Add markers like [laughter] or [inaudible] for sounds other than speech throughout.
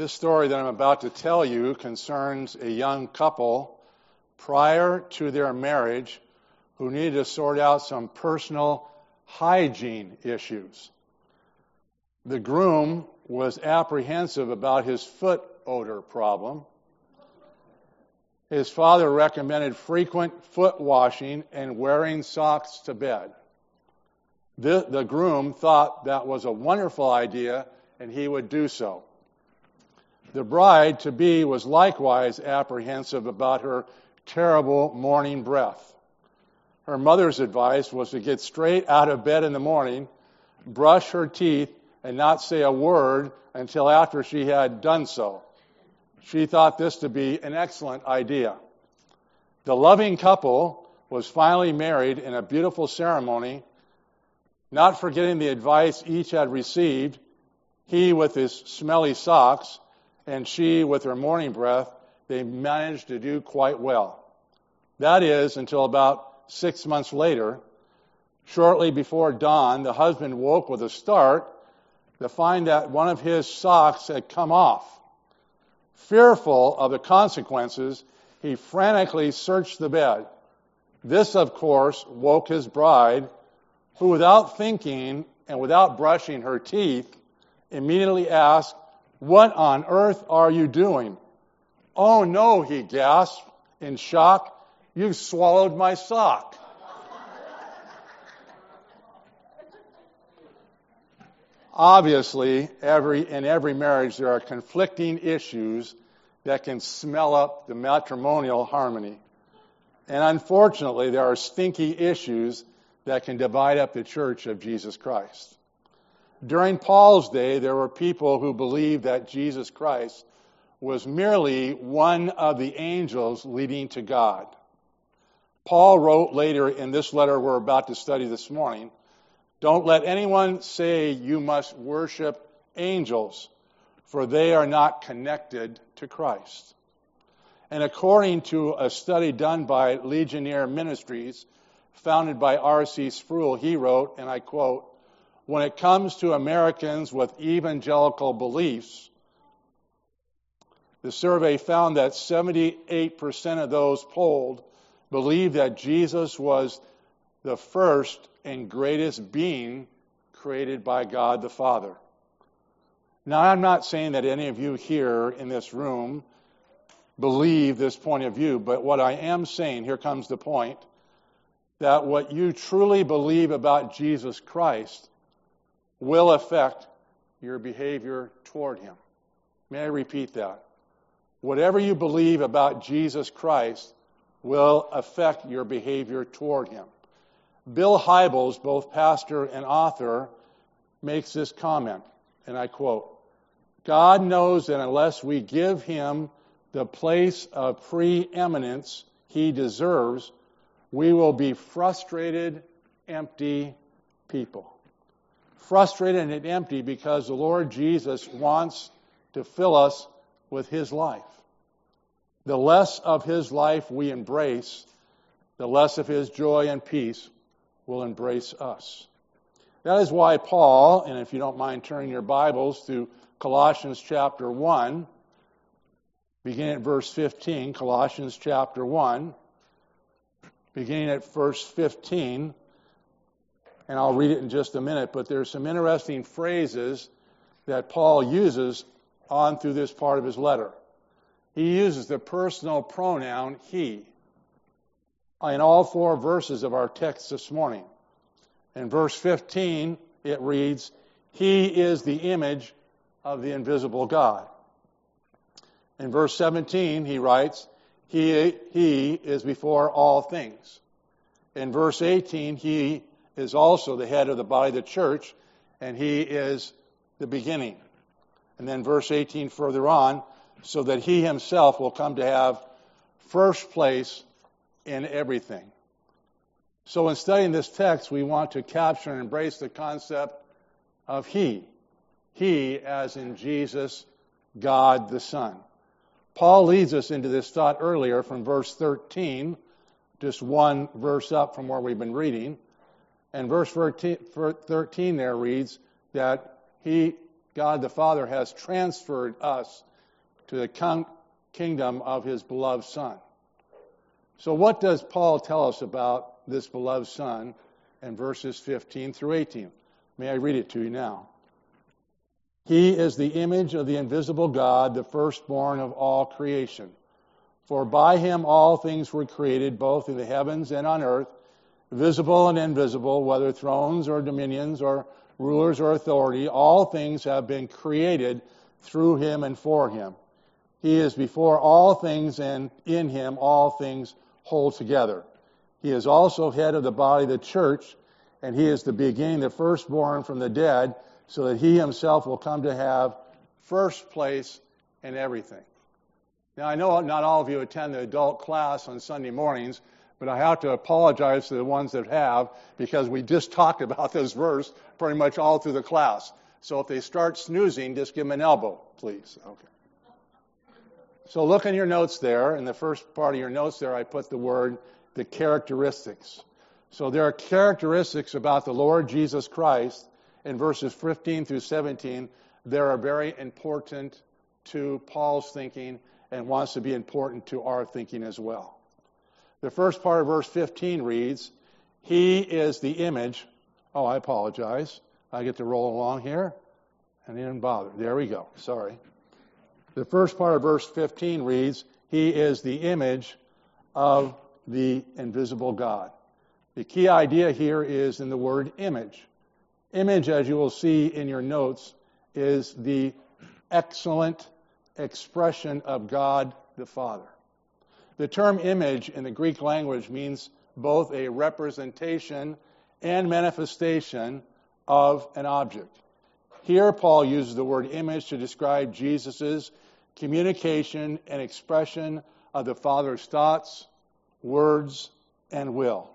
This story that I'm about to tell you concerns a young couple prior to their marriage who needed to sort out some personal hygiene issues. The groom was apprehensive about his foot odor problem. His father recommended frequent foot washing and wearing socks to bed. The, the groom thought that was a wonderful idea and he would do so. The bride to be was likewise apprehensive about her terrible morning breath. Her mother's advice was to get straight out of bed in the morning, brush her teeth, and not say a word until after she had done so. She thought this to be an excellent idea. The loving couple was finally married in a beautiful ceremony, not forgetting the advice each had received, he with his smelly socks, and she with her morning breath, they managed to do quite well. That is, until about six months later, shortly before dawn, the husband woke with a start to find that one of his socks had come off. Fearful of the consequences, he frantically searched the bed. This, of course, woke his bride, who, without thinking and without brushing her teeth, immediately asked, what on earth are you doing? Oh no, he gasped in shock. You've swallowed my sock. Obviously, every, in every marriage, there are conflicting issues that can smell up the matrimonial harmony. And unfortunately, there are stinky issues that can divide up the church of Jesus Christ. During Paul's day, there were people who believed that Jesus Christ was merely one of the angels leading to God. Paul wrote later in this letter we're about to study this morning Don't let anyone say you must worship angels, for they are not connected to Christ. And according to a study done by Ligonier Ministries, founded by R.C. Sproul, he wrote, and I quote, when it comes to Americans with evangelical beliefs, the survey found that 78% of those polled believe that Jesus was the first and greatest being created by God the Father. Now, I'm not saying that any of you here in this room believe this point of view, but what I am saying, here comes the point, that what you truly believe about Jesus Christ will affect your behavior toward Him. May I repeat that? Whatever you believe about Jesus Christ will affect your behavior toward Him. Bill Hybels, both pastor and author, makes this comment, and I quote God knows that unless we give Him the place of preeminence He deserves, we will be frustrated, empty people frustrated and empty because the Lord Jesus wants to fill us with His life. The less of His life we embrace, the less of His joy and peace will embrace us. That is why Paul, and if you don't mind turning your Bibles to Colossians chapter 1, beginning at verse 15, Colossians chapter 1, beginning at verse 15, and I'll read it in just a minute, but there's some interesting phrases that Paul uses on through this part of his letter. He uses the personal pronoun he in all four verses of our text this morning. In verse 15, it reads, He is the image of the invisible God. In verse 17, he writes, He, he is before all things. In verse 18, He is also the head of the body of the church, and he is the beginning. And then verse 18 further on, so that he himself will come to have first place in everything. So in studying this text, we want to capture and embrace the concept of he. He as in Jesus, God the Son. Paul leads us into this thought earlier from verse 13, just one verse up from where we've been reading. And verse 13 there reads that He, God the Father, has transferred us to the kingdom of his beloved Son. So, what does Paul tell us about this beloved Son in verses 15 through 18? May I read it to you now? He is the image of the invisible God, the firstborn of all creation. For by him all things were created, both in the heavens and on earth, visible and invisible, whether thrones or dominions or rulers or authority, all things have been created through him and for him. He is before all things, and in him all things hold together. He is also head of the body, of the church, and he is the beginning, the firstborn from the dead, so that he himself will come to have first place in everything. Now, I know not all of you attend the adult class on Sunday mornings, but I have to apologize to the ones that have because we just [laughs] talked about this verse pretty much all through the class. So if they start snoozing, just give them an elbow, please. Okay. So look in your notes there. In the first part of your notes there, I put the word the characteristics. So there are characteristics about the Lord Jesus Christ in verses 15 through 17 that are very important to Paul's thinking and wants to be important to our thinking as well. The first part of verse 15 reads, He is the image. Oh, I apologize. I get to roll along here. And didn't bother. There we go. Sorry. The first part of verse 15 reads, He is the image of the invisible God. The key idea here is in the word image. Image, as you will see in your notes, is the excellent expression of God the Father. The term image in the Greek language means both a representation and manifestation of an object. Here, Paul uses the word image to describe Jesus' communication and expression of the Father's thoughts, words, and will.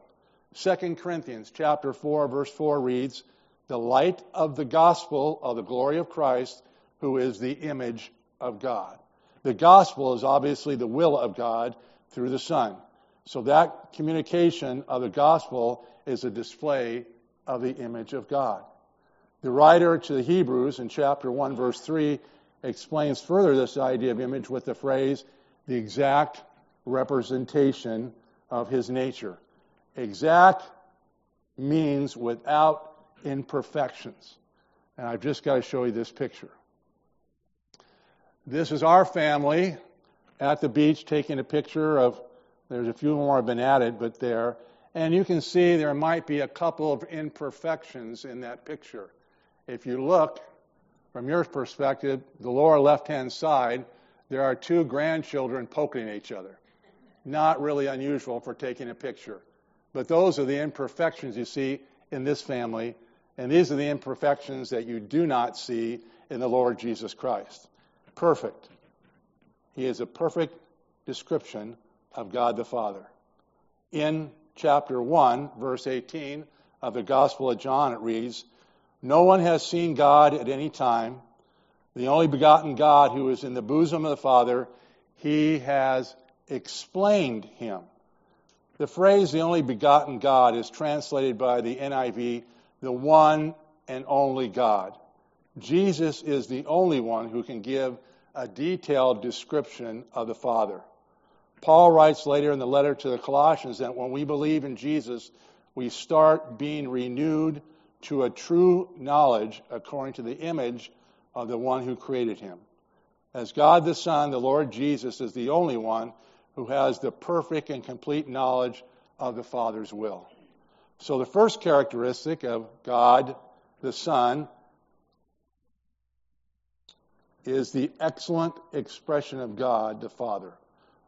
2 Corinthians chapter 4 verse 4 reads, "The light of the gospel of the glory of Christ, who is the image of God." The gospel is obviously the will of God through the Son. So that communication of the gospel is a display of the image of God. The writer to the Hebrews in chapter 1, verse 3, explains further this idea of image with the phrase, the exact representation of his nature. Exact means without imperfections. And I've just got to show you this picture. This is our family at the beach taking a picture of, there's a few more have been added, but there. And you can see there might be a couple of imperfections in that picture. If you look from your perspective, the lower left hand side, there are two grandchildren poking each other. Not really unusual for taking a picture. But those are the imperfections you see in this family, and these are the imperfections that you do not see in the Lord Jesus Christ. Perfect. He is a perfect description of God the Father. In chapter 1, verse 18 of the Gospel of John, it reads, No one has seen God at any time. The only begotten God who is in the bosom of the Father, he has explained him. The phrase the only begotten God is translated by the NIV, the one and only God. Jesus is the only one who can give a detailed description of the Father. Paul writes later in the letter to the Colossians that when we believe in Jesus, we start being renewed to a true knowledge according to the image of the one who created him. As God the Son, the Lord Jesus is the only one who has the perfect and complete knowledge of the Father's will. So the first characteristic of God the Son is the excellent expression of God the Father.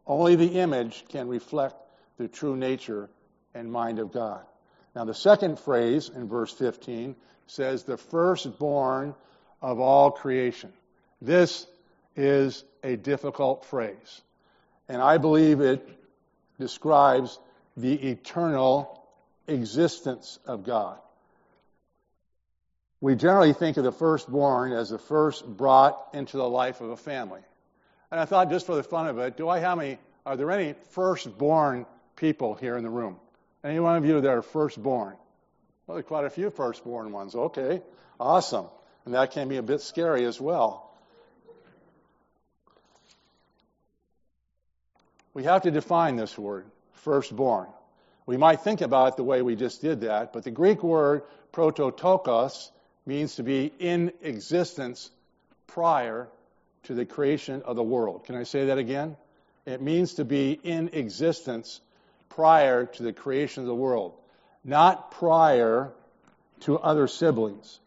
Only the image can reflect the true nature and mind of God. Now, the second phrase in verse 15 says, the firstborn of all creation. This is a difficult phrase. And I believe it describes the eternal existence of God. We generally think of the firstborn as the first brought into the life of a family. And I thought, just for the fun of it, do I have any, are there any firstborn people here in the room? Any one of you that are firstborn? Well, there are quite a few firstborn ones. Okay, awesome. And that can be a bit scary as well. we have to define this word, firstborn. We might think about it the way we just did that, but the Greek word prototokos means to be in existence prior to the creation of the world. Can I say that again? It means to be in existence prior to the creation of the world, not prior to other siblings.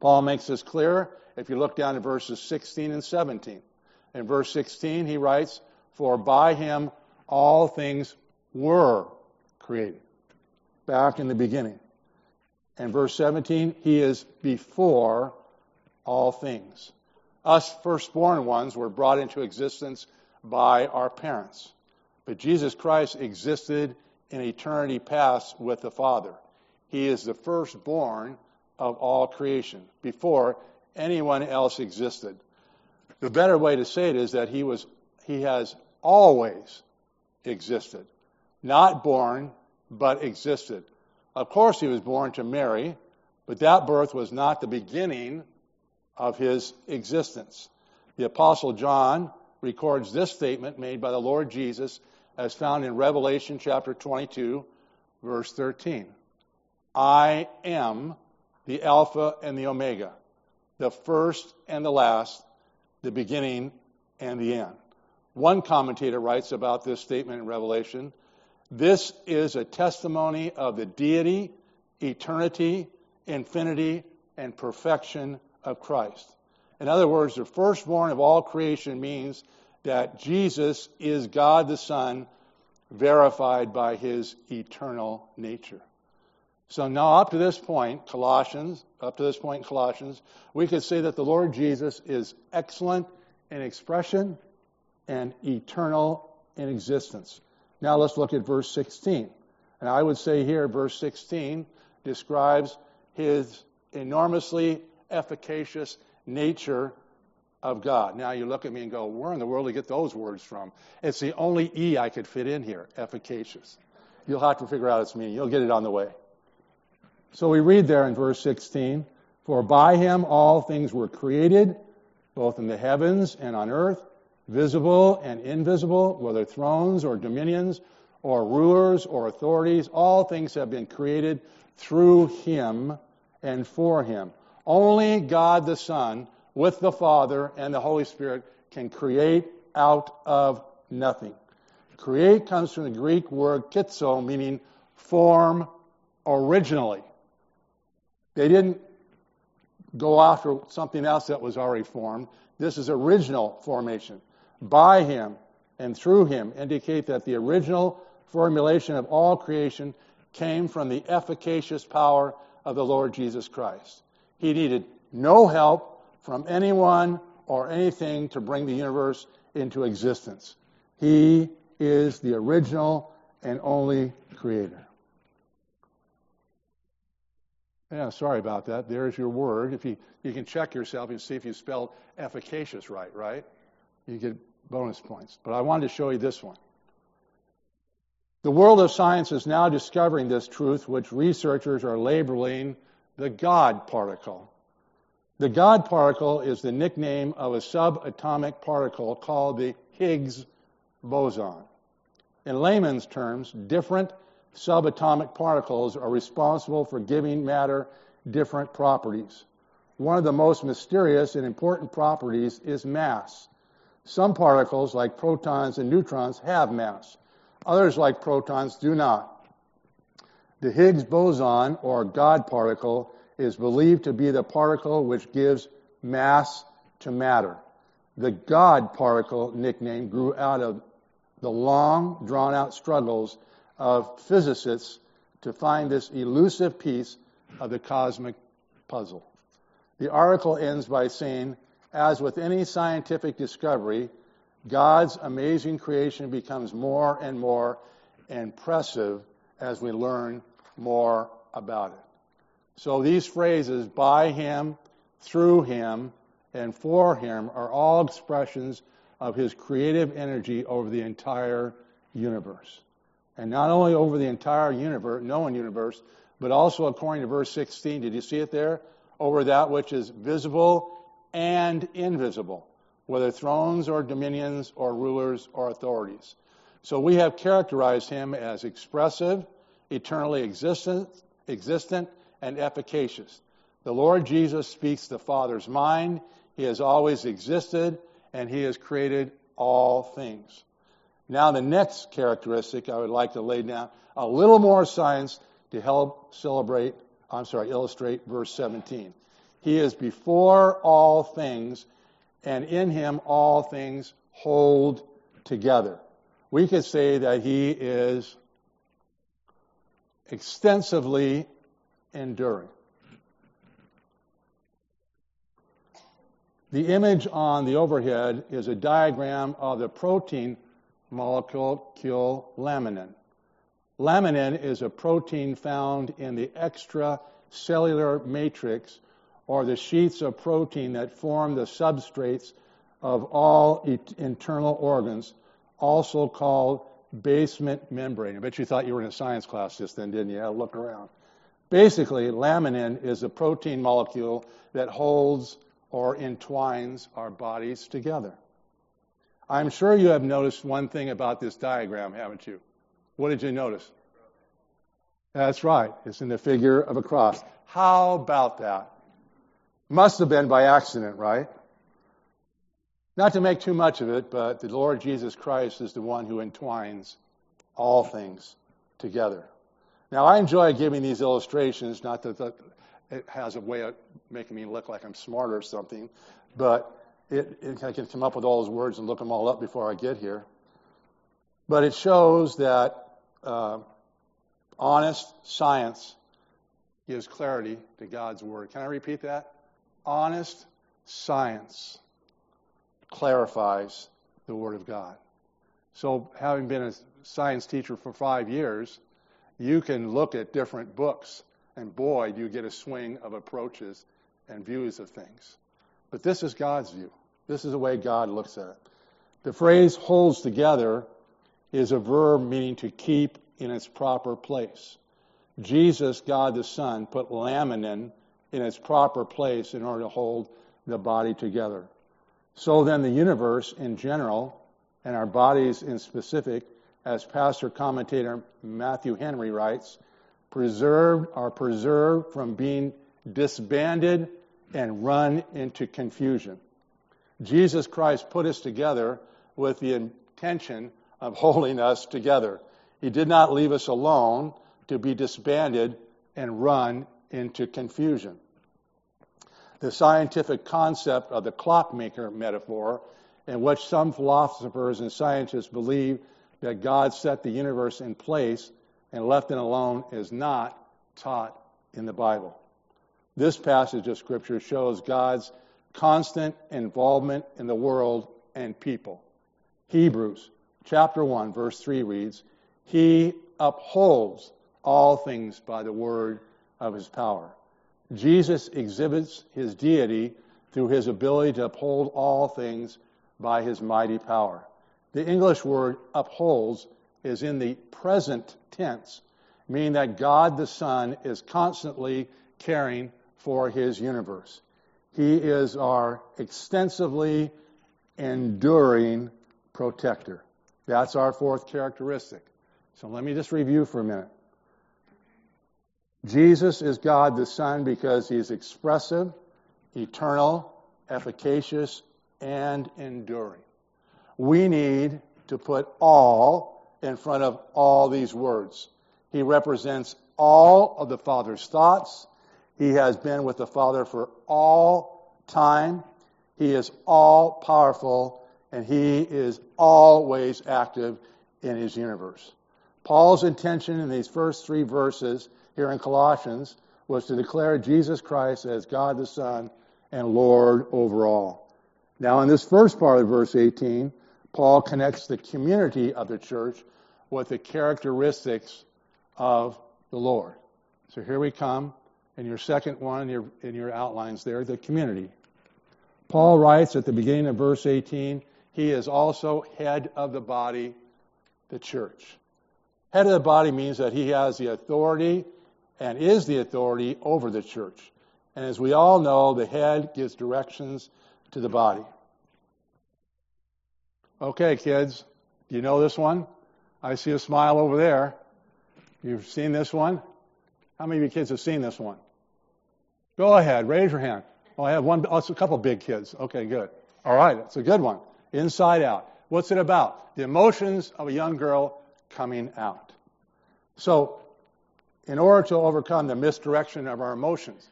Paul makes this clear if you look down at verses 16 and 17. In verse 16, he writes, For by him all things were created, back in the beginning. And verse 17, he is before all things. Us firstborn ones were brought into existence by our parents. But Jesus Christ existed in eternity past with the Father. He is the firstborn of all creation before anyone else existed. The better way to say it is that he was he has always existed. Not born, but existed. Of course he was born to Mary, but that birth was not the beginning of his existence. The apostle John records this statement made by the Lord Jesus as found in Revelation chapter 22 verse 13. I am the Alpha and the Omega, the first and the last, the beginning and the end. One commentator writes about this statement in Revelation this is a testimony of the deity, eternity, infinity, and perfection of Christ. In other words, the firstborn of all creation means that Jesus is God the Son, verified by his eternal nature. So now, up to this point, Colossians, up to this point in Colossians, we could say that the Lord Jesus is excellent in expression and eternal in existence. Now let's look at verse 16. And I would say here, verse 16 describes his enormously efficacious nature of God. Now you look at me and go, where in the world do you get those words from? It's the only E I could fit in here, efficacious. You'll have to figure out its meaning. You'll get it on the way. So we read there in verse 16, For by him all things were created, both in the heavens and on earth, visible and invisible, whether thrones or dominions or rulers or authorities, all things have been created through him and for him. Only God the Son, with the Father and the Holy Spirit, can create out of nothing. Create comes from the Greek word ktizo, meaning form originally. They didn't go after something else that was already formed. This is original formation. By him and through him indicate that the original formulation of all creation came from the efficacious power of the Lord Jesus Christ. He needed no help from anyone or anything to bring the universe into existence. He is the original and only creator. Yeah, sorry about that. There's your word. If you, you can check yourself and see if you spelled efficacious right, right? You get bonus points. But I wanted to show you this one. The world of science is now discovering this truth, which researchers are labeling the God particle. The God particle is the nickname of a subatomic particle called the Higgs boson. In layman's terms, different subatomic particles are responsible for giving matter different properties. One of the most mysterious and important properties is mass. Some particles, like protons and neutrons, have mass. Others, like photons, do not. The Higgs boson, or God particle, is believed to be the particle which gives mass to matter. The God particle nickname grew out of the long, drawn out struggles of physicists to find this elusive piece of the cosmic puzzle. The article ends by saying, as with any scientific discovery, God's amazing creation becomes more and more impressive as we learn more about it. So these phrases, by Him, through Him, and for Him, are all expressions of His creative energy over the entire universe and not only over the entire universe, known universe, but also according to verse 16. Did you see it there? Over that which is visible and invisible, whether thrones or dominions or rulers or authorities. So we have characterized him as expressive, eternally existent, existent and efficacious. The Lord Jesus speaks the Father's mind. He has always existed, and he has created all things. Now, the next characteristic I would like to lay down a little more science to help celebrate, I'm sorry, illustrate verse 17. He is before all things, and in him all things hold together. We could say that he is extensively enduring. The image on the overhead is a diagram of the protein molecule laminin. Laminin is a protein found in the extracellular matrix or the sheets of protein that form the substrates of all internal organs, also called basement membrane. I bet you thought you were in a science class just then, didn't you? Yeah, look around. Basically, laminin is a protein molecule that holds or entwines our bodies together. I'm sure you have noticed one thing about this diagram, haven't you? What did you notice? That's right. It's in the figure of a cross. How about that? Must have been by accident, right? Not to make too much of it, but the Lord Jesus Christ is the one who entwines all things together. Now, I enjoy giving these illustrations, not that it has a way of making me look like I'm smart or something, but it, it, I can come up with all those words and look them all up before I get here. But it shows that uh, honest science gives clarity to God's Word. Can I repeat that? Honest science clarifies the Word of God. So, having been a science teacher for five years, you can look at different books, and boy, do you get a swing of approaches and views of things. But this is God's view. This is the way God looks at it. The phrase holds together is a verb meaning to keep in its proper place. Jesus, God the Son, put laminin in its proper place in order to hold the body together. So then, the universe in general, and our bodies in specific, as pastor commentator Matthew Henry writes, preserved are preserved from being disbanded and run into confusion. Jesus Christ put us together with the intention of holding us together. He did not leave us alone to be disbanded and run into confusion. The scientific concept of the clockmaker metaphor, in which some philosophers and scientists believe that God set the universe in place and left it alone, is not taught in the Bible. This passage of Scripture shows God's constant involvement in the world and people. Hebrews chapter 1 verse 3 reads, He upholds all things by the word of his power. Jesus exhibits his deity through his ability to uphold all things by his mighty power. The English word upholds is in the present tense, meaning that God the Son is constantly caring for his universe. He is our extensively enduring protector. That's our fourth characteristic. So let me just review for a minute. Jesus is God the Son because he's expressive, eternal, efficacious, and enduring. We need to put all in front of all these words. He represents all of the Father's thoughts, he has been with the Father for all time. He is all powerful and he is always active in his universe. Paul's intention in these first three verses here in Colossians was to declare Jesus Christ as God the Son and Lord over all. Now, in this first part of verse 18, Paul connects the community of the church with the characteristics of the Lord. So here we come and your second one in your, in your outlines there, the community. Paul writes at the beginning of verse 18, he is also head of the body, the church. Head of the body means that he has the authority and is the authority over the church. And as we all know, the head gives directions to the body. Okay, kids, do you know this one? I see a smile over there. You've seen this one? How many of you kids have seen this one? Go ahead, raise your hand. Oh, I have one, oh, a couple big kids. Okay, good. All right, it's a good one. Inside Out. What's it about? The emotions of a young girl coming out. So, in order to overcome the misdirection of our emotions,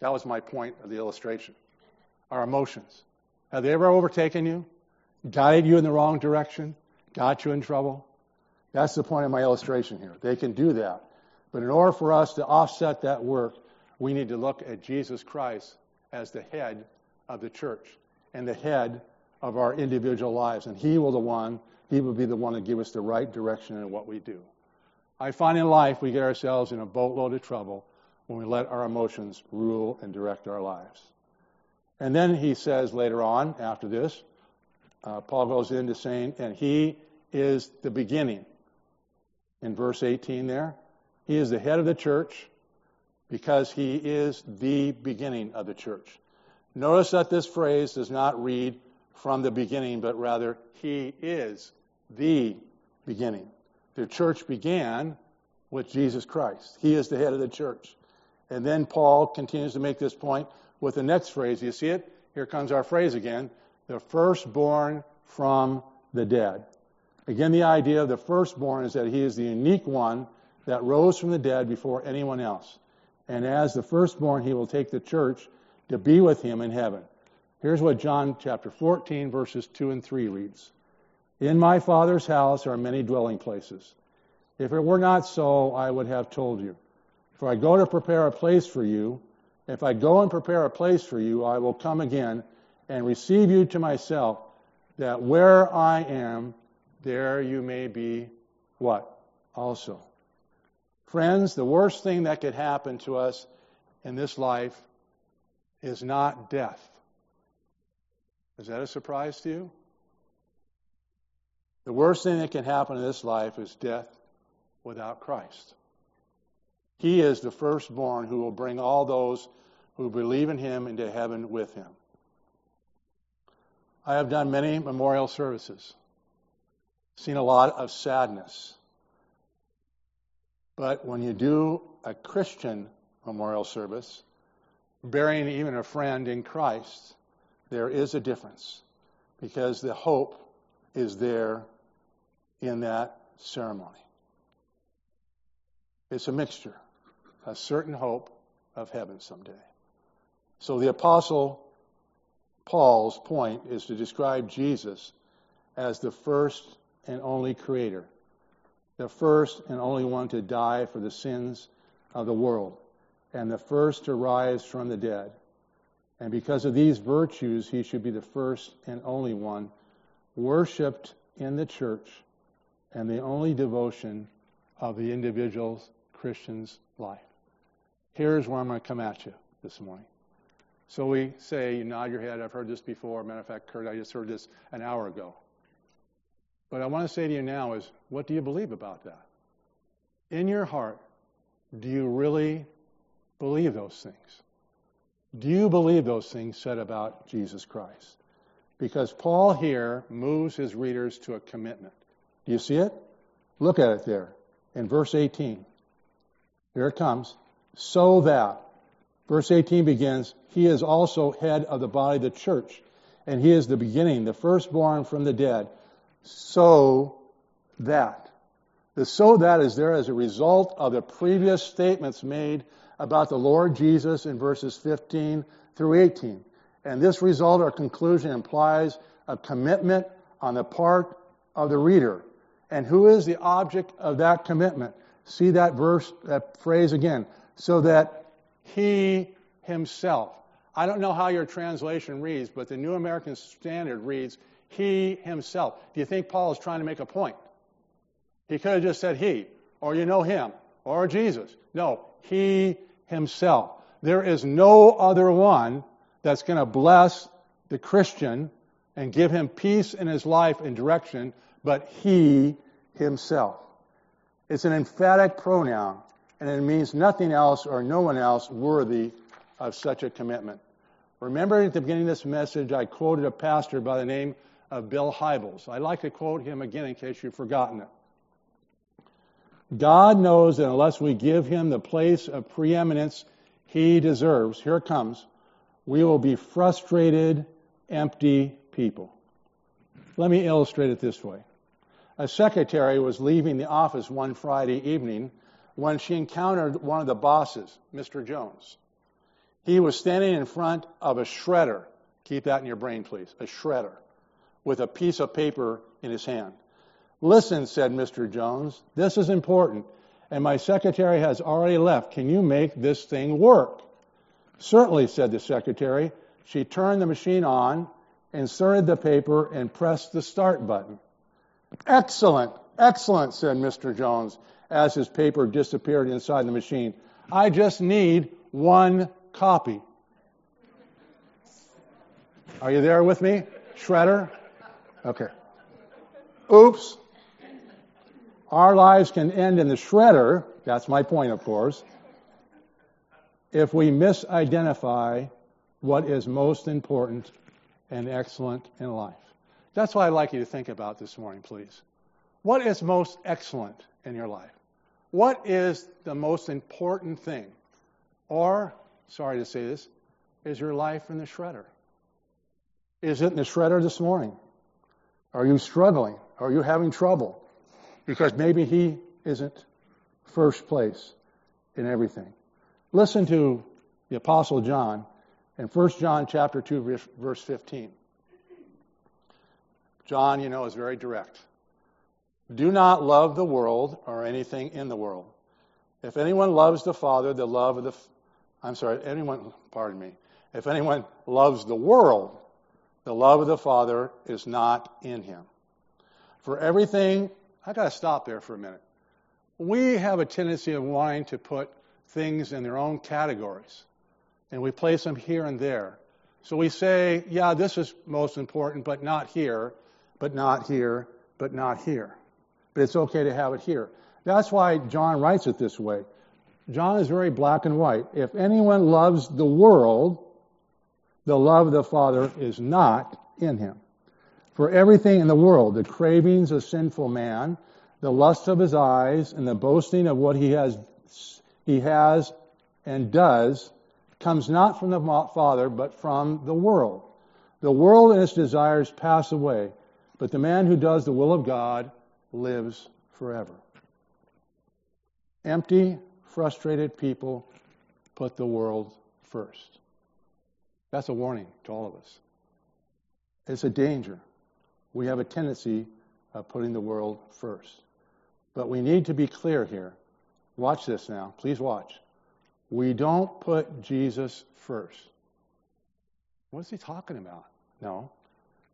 that was my point of the illustration. Our emotions. Have they ever overtaken you? Guided you in the wrong direction? Got you in trouble? That's the point of my illustration here. They can do that. But in order for us to offset that work, we need to look at Jesus Christ as the head of the church and the head of our individual lives. And He will the one, He will be the one to give us the right direction in what we do. I find in life we get ourselves in a boatload of trouble when we let our emotions rule and direct our lives. And then he says later on, after this, uh, Paul goes into saying, and he is the beginning. In verse 18 there, he is the head of the church because he is the beginning of the church. Notice that this phrase does not read from the beginning, but rather, he is the beginning. The church began with Jesus Christ. He is the head of the church. And then Paul continues to make this point with the next phrase. You see it? Here comes our phrase again the firstborn from the dead. Again, the idea of the firstborn is that he is the unique one that rose from the dead before anyone else. And as the firstborn, he will take the church to be with him in heaven. Here's what John chapter 14, verses 2 and 3 reads In my Father's house are many dwelling places. If it were not so, I would have told you. For I go to prepare a place for you. If I go and prepare a place for you, I will come again and receive you to myself, that where I am, there you may be what? Also. Friends, the worst thing that could happen to us in this life is not death. Is that a surprise to you? The worst thing that can happen in this life is death without Christ. He is the firstborn who will bring all those who believe in him into heaven with him. I have done many memorial services, seen a lot of sadness. But when you do a Christian memorial service, burying even a friend in Christ, there is a difference because the hope is there in that ceremony. It's a mixture, a certain hope of heaven someday. So the apostle Paul's point is to describe Jesus as the first and only creator, the first and only one to die for the sins of the world, and the first to rise from the dead. And because of these virtues, he should be the first and only one worshiped in the church and the only devotion of the individual Christian's life. Here's where I'm going to come at you this morning. So we say, you nod your head, I've heard this before. Matter of fact, Kurt, I just heard this an hour ago. But I want to say to you now is, what do you believe about that? In your heart, do you really believe those things? Do you believe those things said about Jesus Christ? Because Paul here moves his readers to a commitment. Do you see it? Look at it there in verse 18. Here it comes. So that, verse 18 begins, he is also head of the body of the church, and he is the beginning, the firstborn from the dead. So that. The so that is there as a result of the previous statements made about the Lord Jesus in verses 15 through 18. And this result or conclusion implies a commitment on the part of the reader. And who is the object of that commitment? See that verse, that phrase again. So that he himself. I don't know how your translation reads, but the New American Standard reads, he himself. Do you think Paul is trying to make a point? He could have just said he, or you know him, or Jesus. No, he himself. There is no other one that's going to bless the Christian and give him peace in his life and direction but he himself. It's an emphatic pronoun, and it means nothing else or no one else worthy of such a commitment. Remember at the beginning of this message, I quoted a pastor by the name of Bill Hybels. I'd like to quote him again in case you've forgotten it. God knows that unless we give him the place of preeminence he deserves, here it comes, we will be frustrated, empty people. Let me illustrate it this way. A secretary was leaving the office one Friday evening when she encountered one of the bosses, Mr. Jones. He was standing in front of a shredder. Keep that in your brain, please. A shredder with a piece of paper in his hand. Listen, said Mr. Jones, this is important, and my secretary has already left. Can you make this thing work? Certainly, said the secretary. She turned the machine on, inserted the paper, and pressed the start button. Excellent, excellent, said Mr. Jones as his paper disappeared inside the machine. I just need one copy. Are you there with me? Shredder? Okay. Oops. Our lives can end in the shredder. That's my point, of course. If we misidentify what is most important and excellent in life. That's what I'd like you to think about this morning, please. What is most excellent in your life? What is the most important thing? Or, sorry to say this, is your life in the shredder? Is it in the shredder this morning? Are you struggling? Are you having trouble? Because maybe he isn't first place in everything. Listen to the apostle John in 1 John chapter 2 verse 15. John, you know, is very direct. Do not love the world or anything in the world. If anyone loves the Father, the love of the I'm sorry, anyone, pardon me. If anyone loves the world, the love of the Father is not in him. For everything, I got to stop there for a minute. We have a tendency of wanting to put things in their own categories, and we place them here and there. So we say, yeah, this is most important, but not here, but not here, but not here. But it's okay to have it here. That's why John writes it this way. John is very black and white. If anyone loves the world, the love of the Father is not in him. For everything in the world, the cravings of sinful man, the lust of his eyes, and the boasting of what he has, he has and does, comes not from the Father, but from the world. The world and its desires pass away, but the man who does the will of God lives forever. Empty, frustrated people put the world first. That's a warning to all of us. It's a danger. We have a tendency of putting the world first. But we need to be clear here. Watch this now. Please watch. We don't put Jesus first. What's he talking about? No.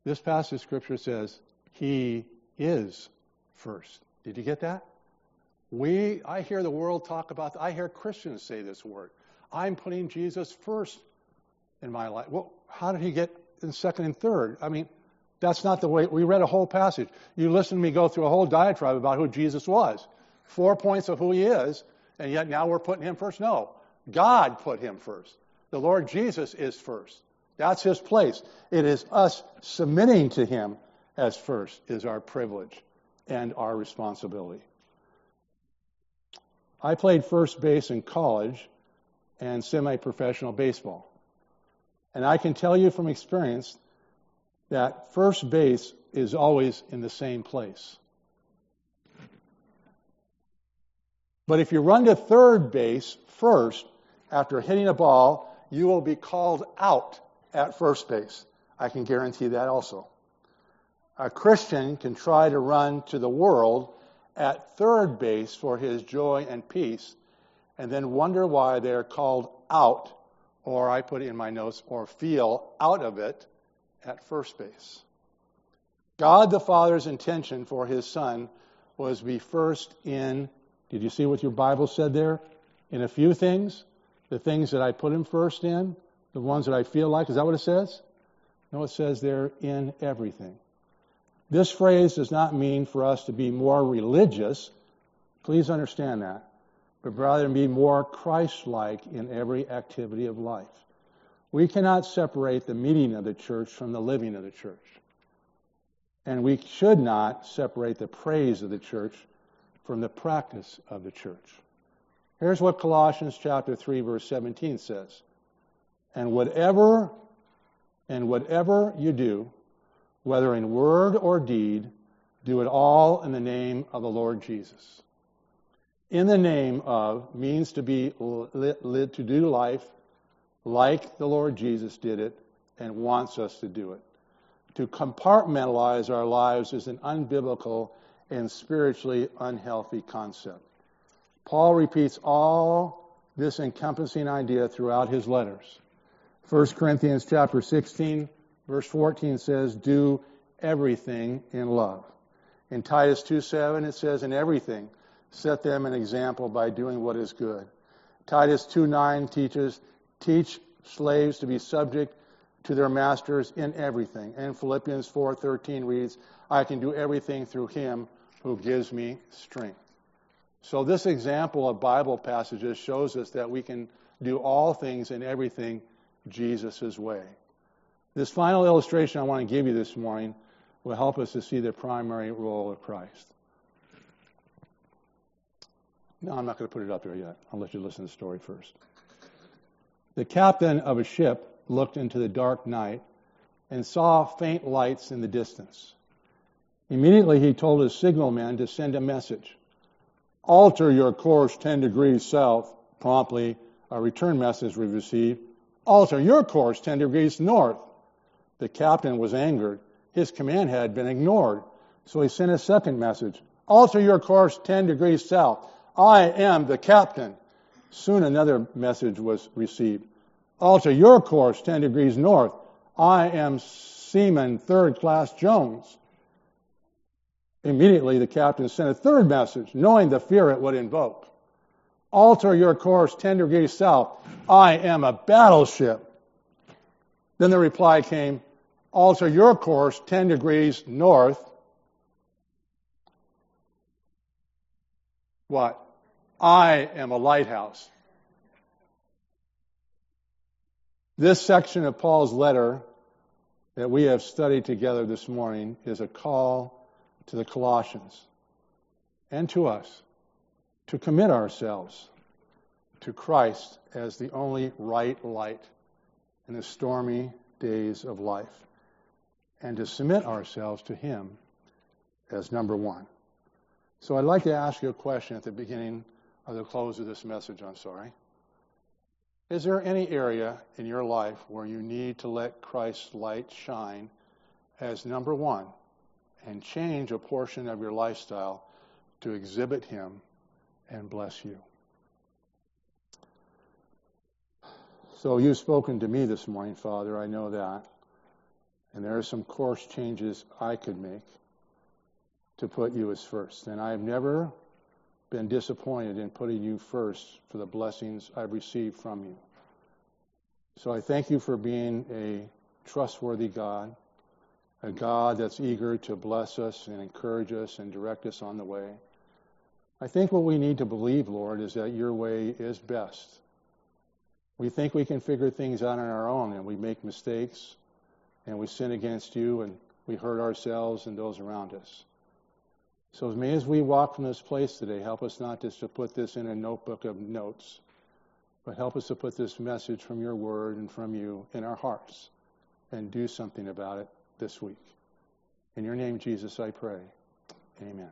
This passage of scripture says he is first. Did you get that? We, I hear the world talk about, I hear Christians say this word. I'm putting Jesus first in my life. Well, how did he get in second and third? I mean, that's not the way. We read a whole passage. You listen to me go through a whole diatribe about who Jesus was. Four points of who he is, and yet now we're putting him first. No. God put him first. The Lord Jesus is first. That's his place. It is us submitting to him as first is our privilege and our responsibility. I played first base in college and semi professional baseball. And I can tell you from experience that first base is always in the same place. But if you run to third base first, after hitting a ball, you will be called out at first base. I can guarantee that also. A Christian can try to run to the world at third base for his joy and peace, and then wonder why they're called out or I put in my notes, or feel out of it at first base. God the Father's intention for his Son was be first in, did you see what your Bible said there? In a few things, the things that I put him first in, the ones that I feel like, is that what it says? No, it says there in everything. This phrase does not mean for us to be more religious. Please understand that but rather be more Christ like in every activity of life. We cannot separate the meeting of the church from the living of the church. And we should not separate the praise of the church from the practice of the church. Here's what Colossians chapter 3 verse 17 says. And whatever and whatever you do, whether in word or deed, do it all in the name of the Lord Jesus. In the name of means to be lit, to do life like the Lord Jesus did it and wants us to do it. To compartmentalize our lives is an unbiblical and spiritually unhealthy concept. Paul repeats all this encompassing idea throughout his letters. 1 Corinthians chapter 16 verse 14 says, do everything in love. In Titus 2:7 it says, in everything, set them an example by doing what is good. Titus 2:9 teaches, teach slaves to be subject to their masters in everything. And Philippians 4:13 reads, I can do everything through him who gives me strength. So this example of Bible passages shows us that we can do all things and everything Jesus' way. This final illustration I want to give you this morning will help us to see the primary role of Christ. No, I'm not going to put it up there yet. I'll let you listen to the story first. The captain of a ship looked into the dark night and saw faint lights in the distance. Immediately he told his signalman to send a message. Alter your course 10 degrees south. Promptly, a return message was received. Alter your course 10 degrees north. The captain was angered. His command had been ignored. So he sent a second message. Alter your course 10 degrees south. I am the captain. Soon another message was received. Alter your course 10 degrees north. I am Seaman Third Class Jones. Immediately the captain sent a third message, knowing the fear it would invoke. Alter your course 10 degrees south. I am a battleship. Then the reply came, alter your course 10 degrees north. What? I am a lighthouse. This section of Paul's letter that we have studied together this morning is a call to the Colossians and to us to commit ourselves to Christ as the only right light in the stormy days of life and to submit ourselves to Him as number one. So I'd like to ask you a question at the beginning of the close of this message, I'm sorry. Is there any area in your life where you need to let Christ's light shine as number one and change a portion of your lifestyle to exhibit Him and bless you? So you've spoken to me this morning, Father. I know that. And there are some course changes I could make to put you as first. And I've never been disappointed in putting you first for the blessings I've received from you. So I thank you for being a trustworthy God, a God that's eager to bless us and encourage us and direct us on the way. I think what we need to believe, Lord, is that your way is best. We think we can figure things out on our own, and we make mistakes, and we sin against you, and we hurt ourselves and those around us. So as may as we walk from this place today, help us not just to put this in a notebook of notes, but help us to put this message from your word and from you in our hearts and do something about it this week. In your name, Jesus, I pray. Amen.